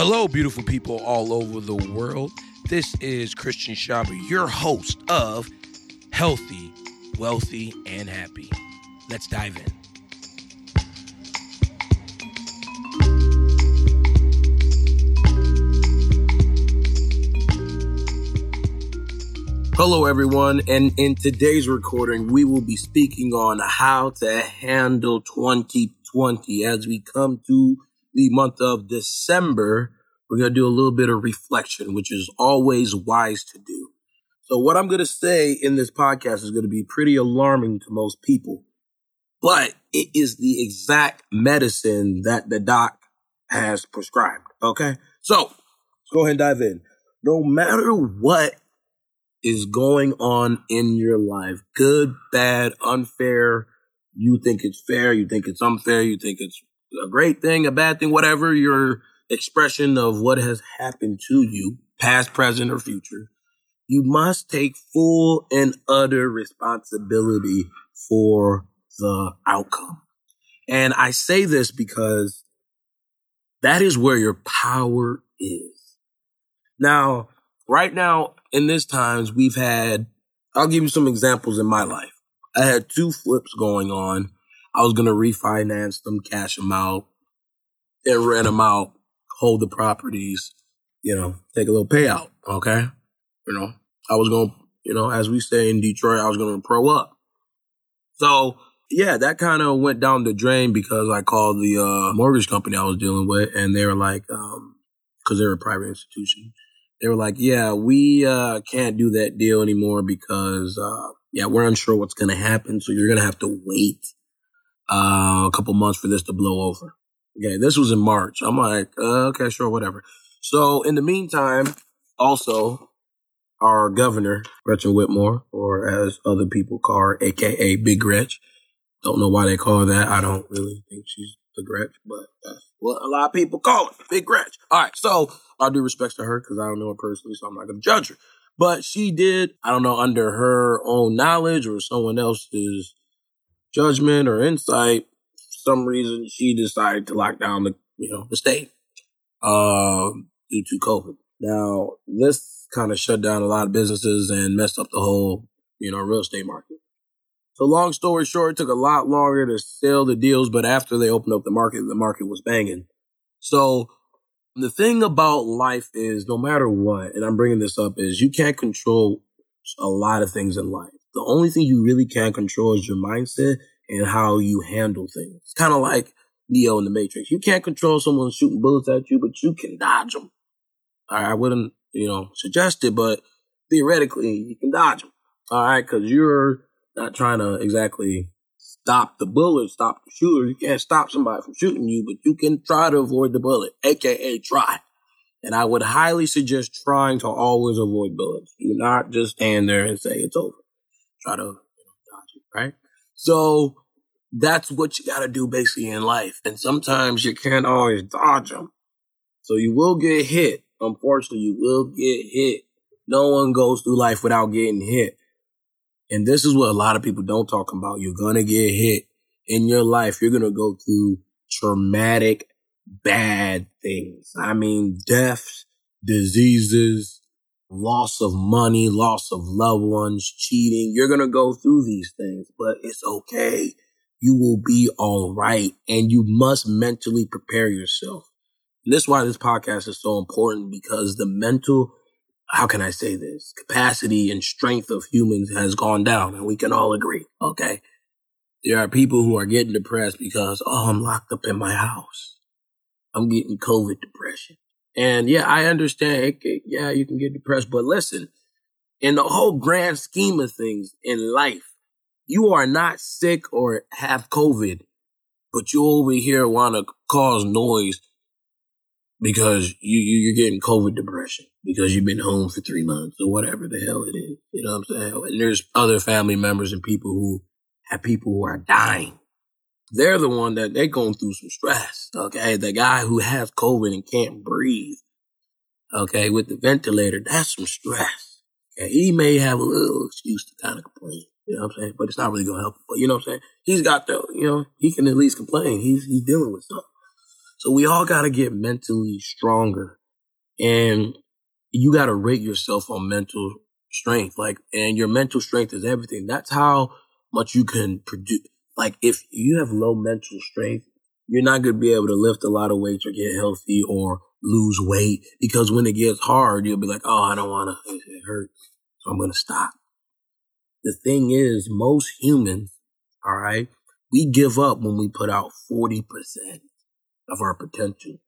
Hello, beautiful people all over the world. This is Christian Chabi, your host of Healthy, Wealthy, and Happy. Let's dive in. Hello, everyone, and in today's recording, we will be speaking on how to handle 2020 as we come to the month of December. We're going to do a little bit of reflection, which is always wise to do. So, what I'm going to say in this podcast is going to be pretty alarming to most people, but it is the exact medicine that the doc has prescribed. Okay. So, let's go ahead and dive in. No matter what is going on in your life, good, bad, unfair. You think it's fair, you think it's unfair, you think it's a great thing, a bad thing, whatever your expression of what has happened to you, past, present, or future. You must take full and utter responsibility for the outcome. And I say this because that is where your power is. Now, right now, in this times, we've had, I'll give you some examples in my life. I had two flips going on. I was going to refinance them, cash them out, and rent them out, hold the properties, you know, take a little payout. Okay. You know, I was going to, you know, as we say in Detroit, I was going to pro up. So yeah, that kind of went down the drain because I called the uh, mortgage company I was dealing with and they were like, um, cause they're a private institution they were like, yeah, we uh, can't do that deal anymore because, uh, yeah, we're unsure what's going to happen. So you're going to have to wait uh, a couple months for this to blow over. Okay, this was in March. I'm like, uh, okay, sure, whatever. So in the meantime, also, our governor, Gretchen Whitmer, or as other people call her, aka Big Gretch. Don't know why they call her that. I don't really think she's the Gretch, but that's what a lot of people call it, Big Gretch. All right, so I do respect to her because I don't know her personally, so I'm not to judge her. But she did, I don't know, under her own knowledge or someone else's judgment or insight, for some reason she decided to lock down the, you know, the state, uh, due to COVID. Now, this kind of shut down a lot of businesses and messed up the whole, you know, real estate market. So long story short, it took a lot longer to sell the deals, but after they opened up the market, the market was banging. So the thing about life is no matter what, and I'm bringing this up is you can't control a lot of things in life. The only thing you really can control is your mindset and how you handle things. It's kind of like Neo in the Matrix. You can't control someone shooting bullets at you, but you can dodge them. I wouldn't, you know, suggest it, but theoretically you can dodge them. All right. Cause you're not trying to exactly stop the bullet, stop the shooter. You can't stop somebody from shooting you, but you can try to avoid the bullet, aka try. And I would highly suggest trying to always avoid bullets. Do not just stand there and say it's over. Right? So that's what you got to do basically in life. And sometimes you can't always dodge them. So you will get hit. Unfortunately, you will get hit. No one goes through life without getting hit. And this is what a lot of people don't talk about. You're going to get hit in your life. You're going to go through traumatic, bad things. I mean, deaths, diseases, loss of money, loss of loved ones, cheating. You're going to go through these things, but it's okay. You will be all right. And you must mentally prepare yourself. And this is why this podcast is so important because the mental how can I say this? Capacity and strength of humans has gone down and we can all agree. Okay. There are people who are getting depressed because, oh, I'm locked up in my house. I'm getting COVID depression. And yeah, I understand. Yeah, you can get depressed, but listen, in the whole grand scheme of things in life, you are not sick or have COVID, but you over here want to cause noise because you, you are getting COVID depression because you've been home for three months or whatever the hell it is. You know what I'm saying? And there's other family members and people who have people who are dying. They're the one that they're going through some stress. Okay. The guy who has COVID and can't breathe. Okay. With the ventilator, that's some stress. Okay. He may have a little excuse to kind of complain. You know what I'm saying? But it's not really going to help. But you know what I'm saying? He's got the, you know, he can at least complain. He's, he's dealing with something. So we all got to get mentally stronger and you got to rate yourself on mental strength. Like, and your mental strength is everything. That's how much you can produce. Like, if you have low mental strength, you're not going to be able to lift a lot of weights or get healthy or lose weight because when it gets hard, you'll be like, oh, I don't want to, it hurts. So I'm going to stop. The thing is, most humans, all right, we give up when we put out 40% of our potential.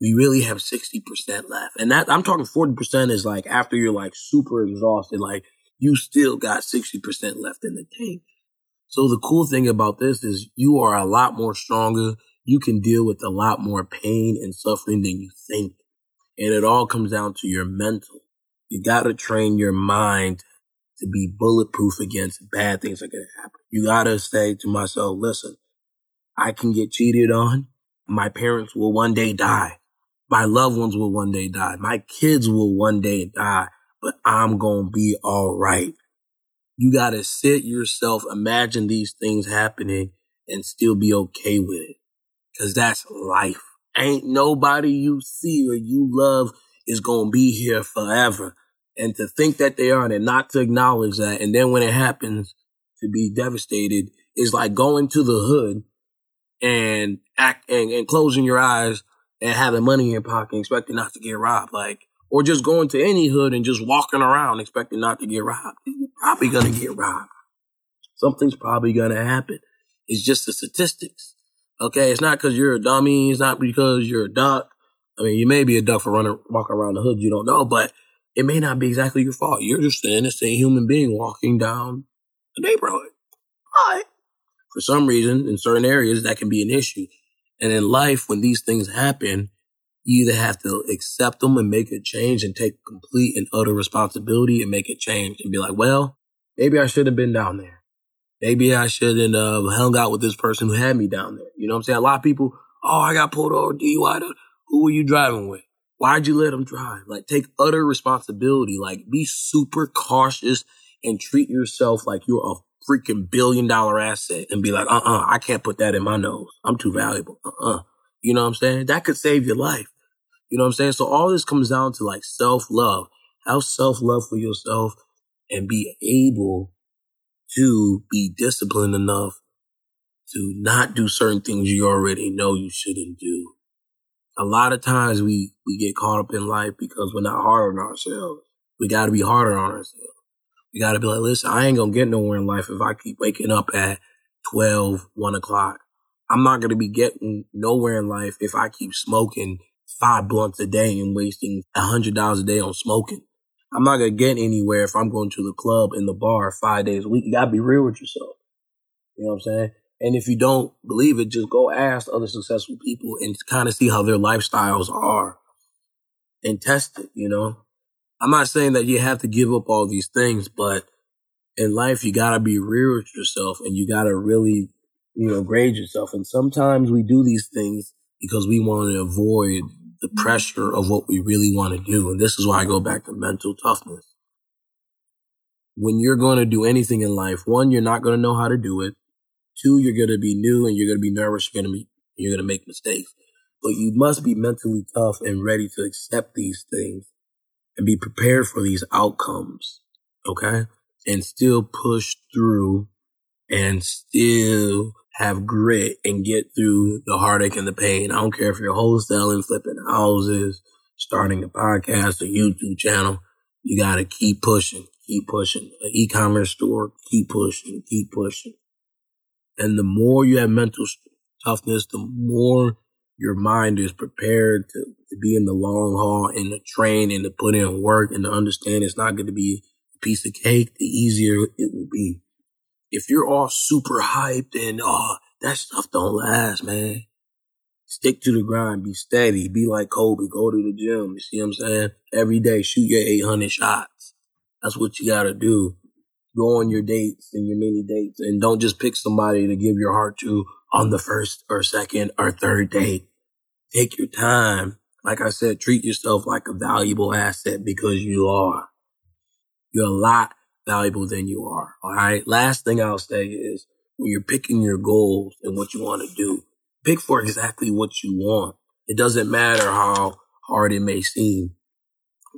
We really have 60% left. And that, I'm talking 40% is like after you're like super exhausted, like you still got 60% left in the tank. So the cool thing about this is you are a lot more stronger. You can deal with a lot more pain and suffering than you think. And it all comes down to your mental. You got to train your mind to be bulletproof against bad things that are gonna happen. You got to say to myself, listen, I can get cheated on. My parents will one day die. My loved ones will one day die. My kids will one day die, but I'm going to be all right. You got to sit yourself, imagine these things happening and still be okay with it. Cause that's life. Ain't nobody you see or you love is going to be here forever. And to think that they are and not to acknowledge that. And then when it happens to be devastated is like going to the hood and act and, and closing your eyes and having money in your pocket, expecting not to get robbed. Like, or just going to any hood and just walking around expecting not to get robbed. You're probably going to get robbed. Something's probably going to happen. It's just the statistics. Okay. It's not because you're a dummy. It's not because you're a duck. I mean, you may be a duck for running, walking around the hood. You don't know, but it may not be exactly your fault. You're just an innocent human being walking down the neighborhood. But for some reason, in certain areas, that can be an issue. And in life, when these things happen, you either have to accept them and make a change and take complete and utter responsibility and make a change and be like, well, maybe I should have been down there. Maybe I shouldn't have hung out with this person who had me down there. You know what I'm saying? A lot of people, oh, I got pulled over DUI. Who were you driving with? Why'd you let him drive? Like take utter responsibility. Like be super cautious and treat yourself like you're a freaking billion dollar asset and be like, uh uh I can't put that in my nose. I'm too valuable. Uh uh You know what I'm saying? That could save your life. You know what I'm saying? So all this comes down to like self love. Have self love for yourself and be able to be disciplined enough to not do certain things you already know you shouldn't do a lot of times we, we get caught up in life because we're not hard on ourselves. We got to be harder on ourselves. We got to be like, listen, I ain't going to get nowhere in life if I keep waking up at 12, 1 o'clock. I'm not going to be getting nowhere in life if I keep smoking five blunts a day and wasting a hundred dollars a day on smoking. I'm not to get anywhere if I'm going to the club and the bar five days a week. You got to be real with yourself. You know what I'm saying? And if you don't believe it, just go ask other successful people and kind of see how their lifestyles are and test it, you know? I'm not saying that you have to give up all these things, but in life, you gotta be real with yourself and you gotta really, you know, grade yourself. And sometimes we do these things because we want to avoid the pressure of what we really want to do. And this is why I go back to mental toughness. When you're going to do anything in life, one, you're not going to know how to do it. Two, you're going to be new and you're going to be nervous. You're going to be, you're going to make mistakes, but you must be mentally tough and ready to accept these things and be prepared for these outcomes. Okay. And still push through and still have grit and get through the heartache and the pain. I don't care if you're wholesaling, flipping houses, starting a podcast, a YouTube channel. You got to keep pushing, keep pushing. An e-commerce store, keep pushing, keep pushing. And the more you have mental toughness, the more your mind is prepared to, to be in the long haul and to train and to put in work and to understand it's not going to be a piece of cake, the easier it will be. If you're all super hyped and, oh, that stuff don't last, man. Stick to the grind, be steady, be like Kobe, go to the gym. You see what I'm saying? Every day, shoot your 800 shots. That's what you gotta do go on your dates and your many dates and don't just pick somebody to give your heart to on the first or second or third date. Take your time. Like I said, treat yourself like a valuable asset because you are. You're a lot valuable than you are. All right. Last thing I'll say is when you're picking your goals and what you want to do, pick for exactly what you want. It doesn't matter how hard it may seem.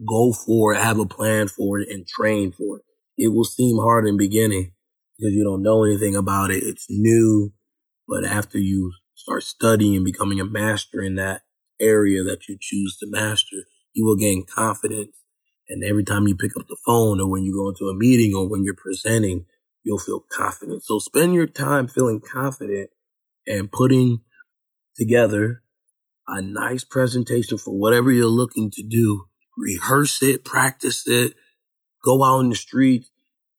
Go for it, have a plan for it, and train for it. It will seem hard in the beginning because you don't know anything about it. It's new. But after you start studying and becoming a master in that area that you choose to master, you will gain confidence. And every time you pick up the phone or when you go into a meeting or when you're presenting, you'll feel confident. So spend your time feeling confident and putting together a nice presentation for whatever you're looking to do. Rehearse it, practice it, go out in the streets,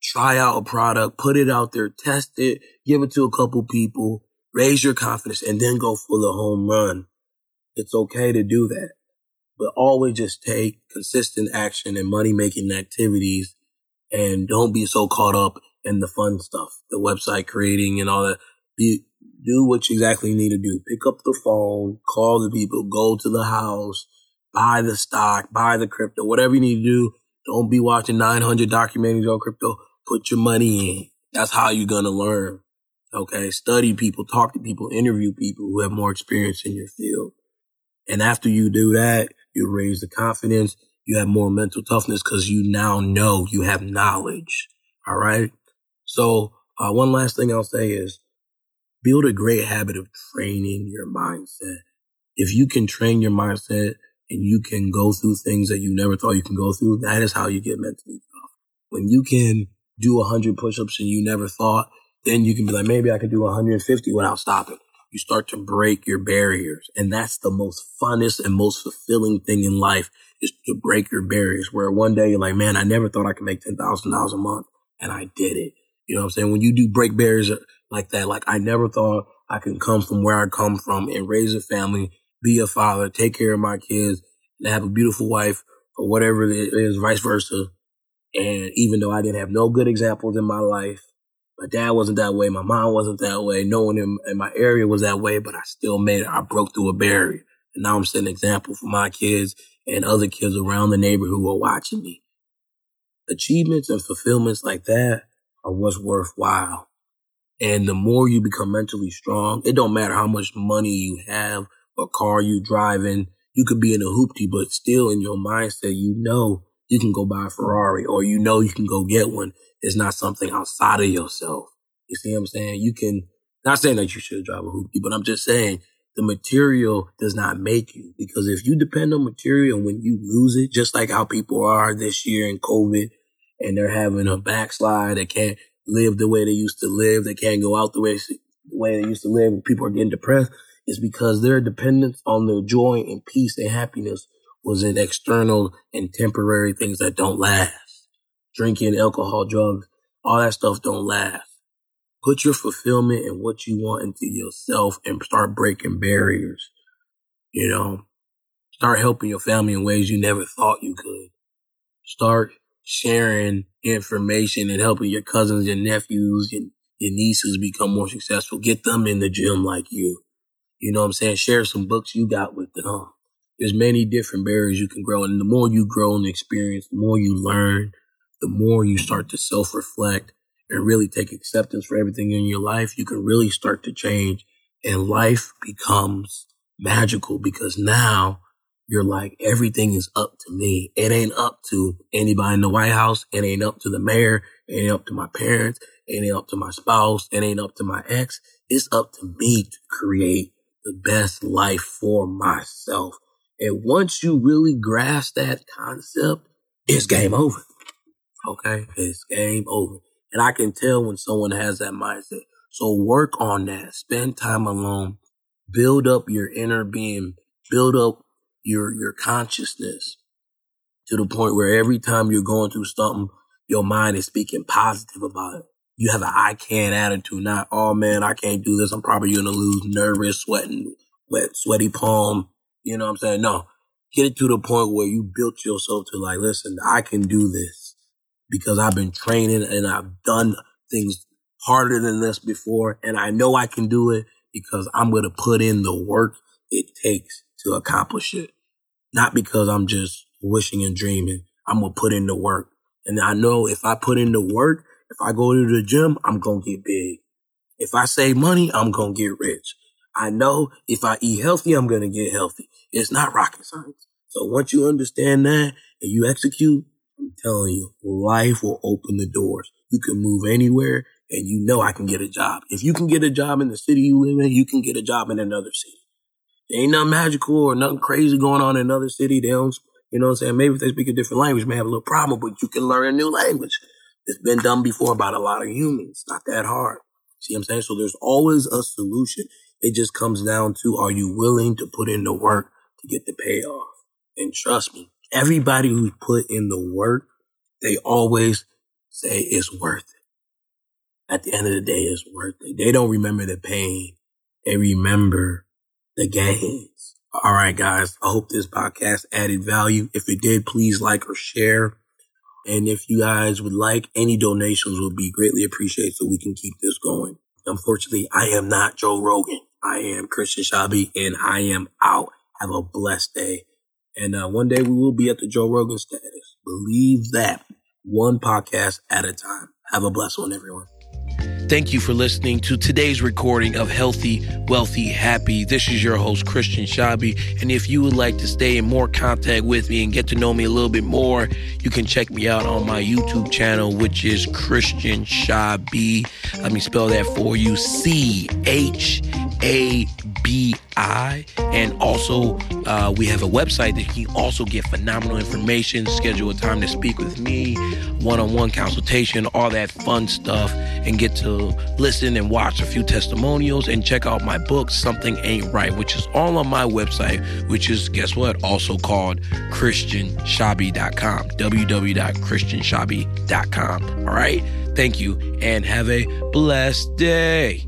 try out a product, put it out there, test it, give it to a couple people, raise your confidence, and then go for the home run. It's okay to do that, but always just take consistent action and money making activities and don't be so caught up in the fun stuff, the website creating and all that. Be, do what you exactly need to do. Pick up the phone, call the people, go to the house, buy the stock, buy the crypto, whatever you need to do. Don't be watching 900 documentaries on crypto. Put your money in. That's how you're going to learn. Okay. Study people, talk to people, interview people who have more experience in your field. And after you do that, you raise the confidence. You have more mental toughness because you now know you have knowledge. All right. So, uh, one last thing I'll say is build a great habit of training your mindset. If you can train your mindset and you can go through things that you never thought you can go through, that is how you get mentally tough. When you can do 100 push-ups and you never thought, then you can be like, maybe I can do 150 without stopping. You start to break your barriers. And that's the most funnest and most fulfilling thing in life is to break your barriers where one day you're like, man, I never thought I could make $10,000 a month and I did it. You know what I'm saying? When you do break barriers uh, like that, like I never thought I could come from where I come from and raise a family, be a father, take care of my kids and have a beautiful wife or whatever it is, vice versa. And even though I didn't have no good examples in my life, my dad wasn't that way, my mom wasn't that way, no one in, in my area was that way, but I still made it. I broke through a barrier. And now I'm setting an example for my kids and other kids around the neighborhood who are watching me. Achievements and fulfillments like that are what's worthwhile. And the more you become mentally strong, it don't matter how much money you have, what car you driving. You could be in a hoopty, but still in your mindset, you know you can go buy a Ferrari or you know you can go get one. It's not something outside of yourself. You see what I'm saying? You can, not saying that you should drive a hoopty, but I'm just saying the material does not make you because if you depend on material when you lose it, just like how people are this year in COVID and they're having a backslide, they can't live the way they used to live, they can't go out the way, the way they used to live, and people are getting depressed, is because their dependence on their joy and peace and happiness was in external and temporary things that don't last. Drinking, alcohol, drugs, all that stuff don't last. Put your fulfillment and what you want into yourself and start breaking barriers. You know, start helping your family in ways you never thought you could. Start sharing information and helping your cousins, your nephews, and your nieces become more successful. Get them in the gym like you. You know what I'm saying? Share some books you got with them there's many different barriers you can grow. And the more you grow and experience, the more you learn, the more you start to self reflect and really take acceptance for everything in your life, you can really start to change and life becomes magical because now you're like, everything is up to me. It ain't up to anybody in the White House. It ain't up to the mayor. It ain't up to my parents. It ain't up to my spouse. It ain't up to my ex. It's up to me to create the best life for myself. And once you really grasp that concept, it's game over. Okay. It's game over. And I can tell when someone has that mindset. So work on that. Spend time alone. Build up your inner being. Build up your, your consciousness to the point where every time you're going through something, your mind is speaking positive about it. You have an I can't attitude, not, oh man, I can't do this. I'm probably going to lose nervous, sweating, wet, sweaty palm, you know what I'm saying? No, get it to the point where you built yourself to like, listen, I can do this because I've been training and I've done things harder than this before. And I know I can do it because I'm going to put in the work it takes to accomplish it. Not because I'm just wishing and dreaming. I'm going to put in the work. And I know if I put in the work, if I go to the gym, I'm going to get big. If I save money, I'm going to get rich. I know if I eat healthy, I'm going to get healthy. It's not rocket science. So once you understand that and you execute, I'm telling you, life will open the doors. You can move anywhere and you know I can get a job. If you can get a job in the city you live in, you can get a job in another city. There ain't nothing magical or nothing crazy going on in another city. They don't, you know what I'm saying? Maybe if they speak a different language, may have a little problem, but you can learn a new language. It's been done before by a lot of humans. Not that hard. See what I'm saying? So there's always a solution. It just comes down to are you willing to put in the work to get the payoff? And trust me, everybody who's put in the work, they always say it's worth it. At the end of the day, it's worth it. They don't remember the pain. They remember the gains. All right, guys. I hope this podcast added value. If it did, please like or share. And if you guys would like, any donations would be greatly appreciated so we can keep this going. Unfortunately, I am not Joe Rogan. I am Christian Chabi and I am out. Have a blessed day. And uh, one day we will be at the Joe Rogan status. Believe that. One podcast at a time. Have a blessed one, everyone. Thank you for listening to today's recording of Healthy, Wealthy, Happy. This is your host, Christian Chabi. And if you would like to stay in more contact with me and get to know me a little bit more, you can check me out on my YouTube channel, which is Christian Chabi. Let me spell that for you C H A B I. And also, uh, we have a website that you can also get phenomenal information, schedule a time to speak with me, one on one consultation, all that fun stuff, and get listen and watch a few testimonials and check out my book, Something Ain't Right, which is all on my website, which is, guess what, also called ChristianChabi.com, www.christianchabi.com. All right. Thank you and have a blessed day.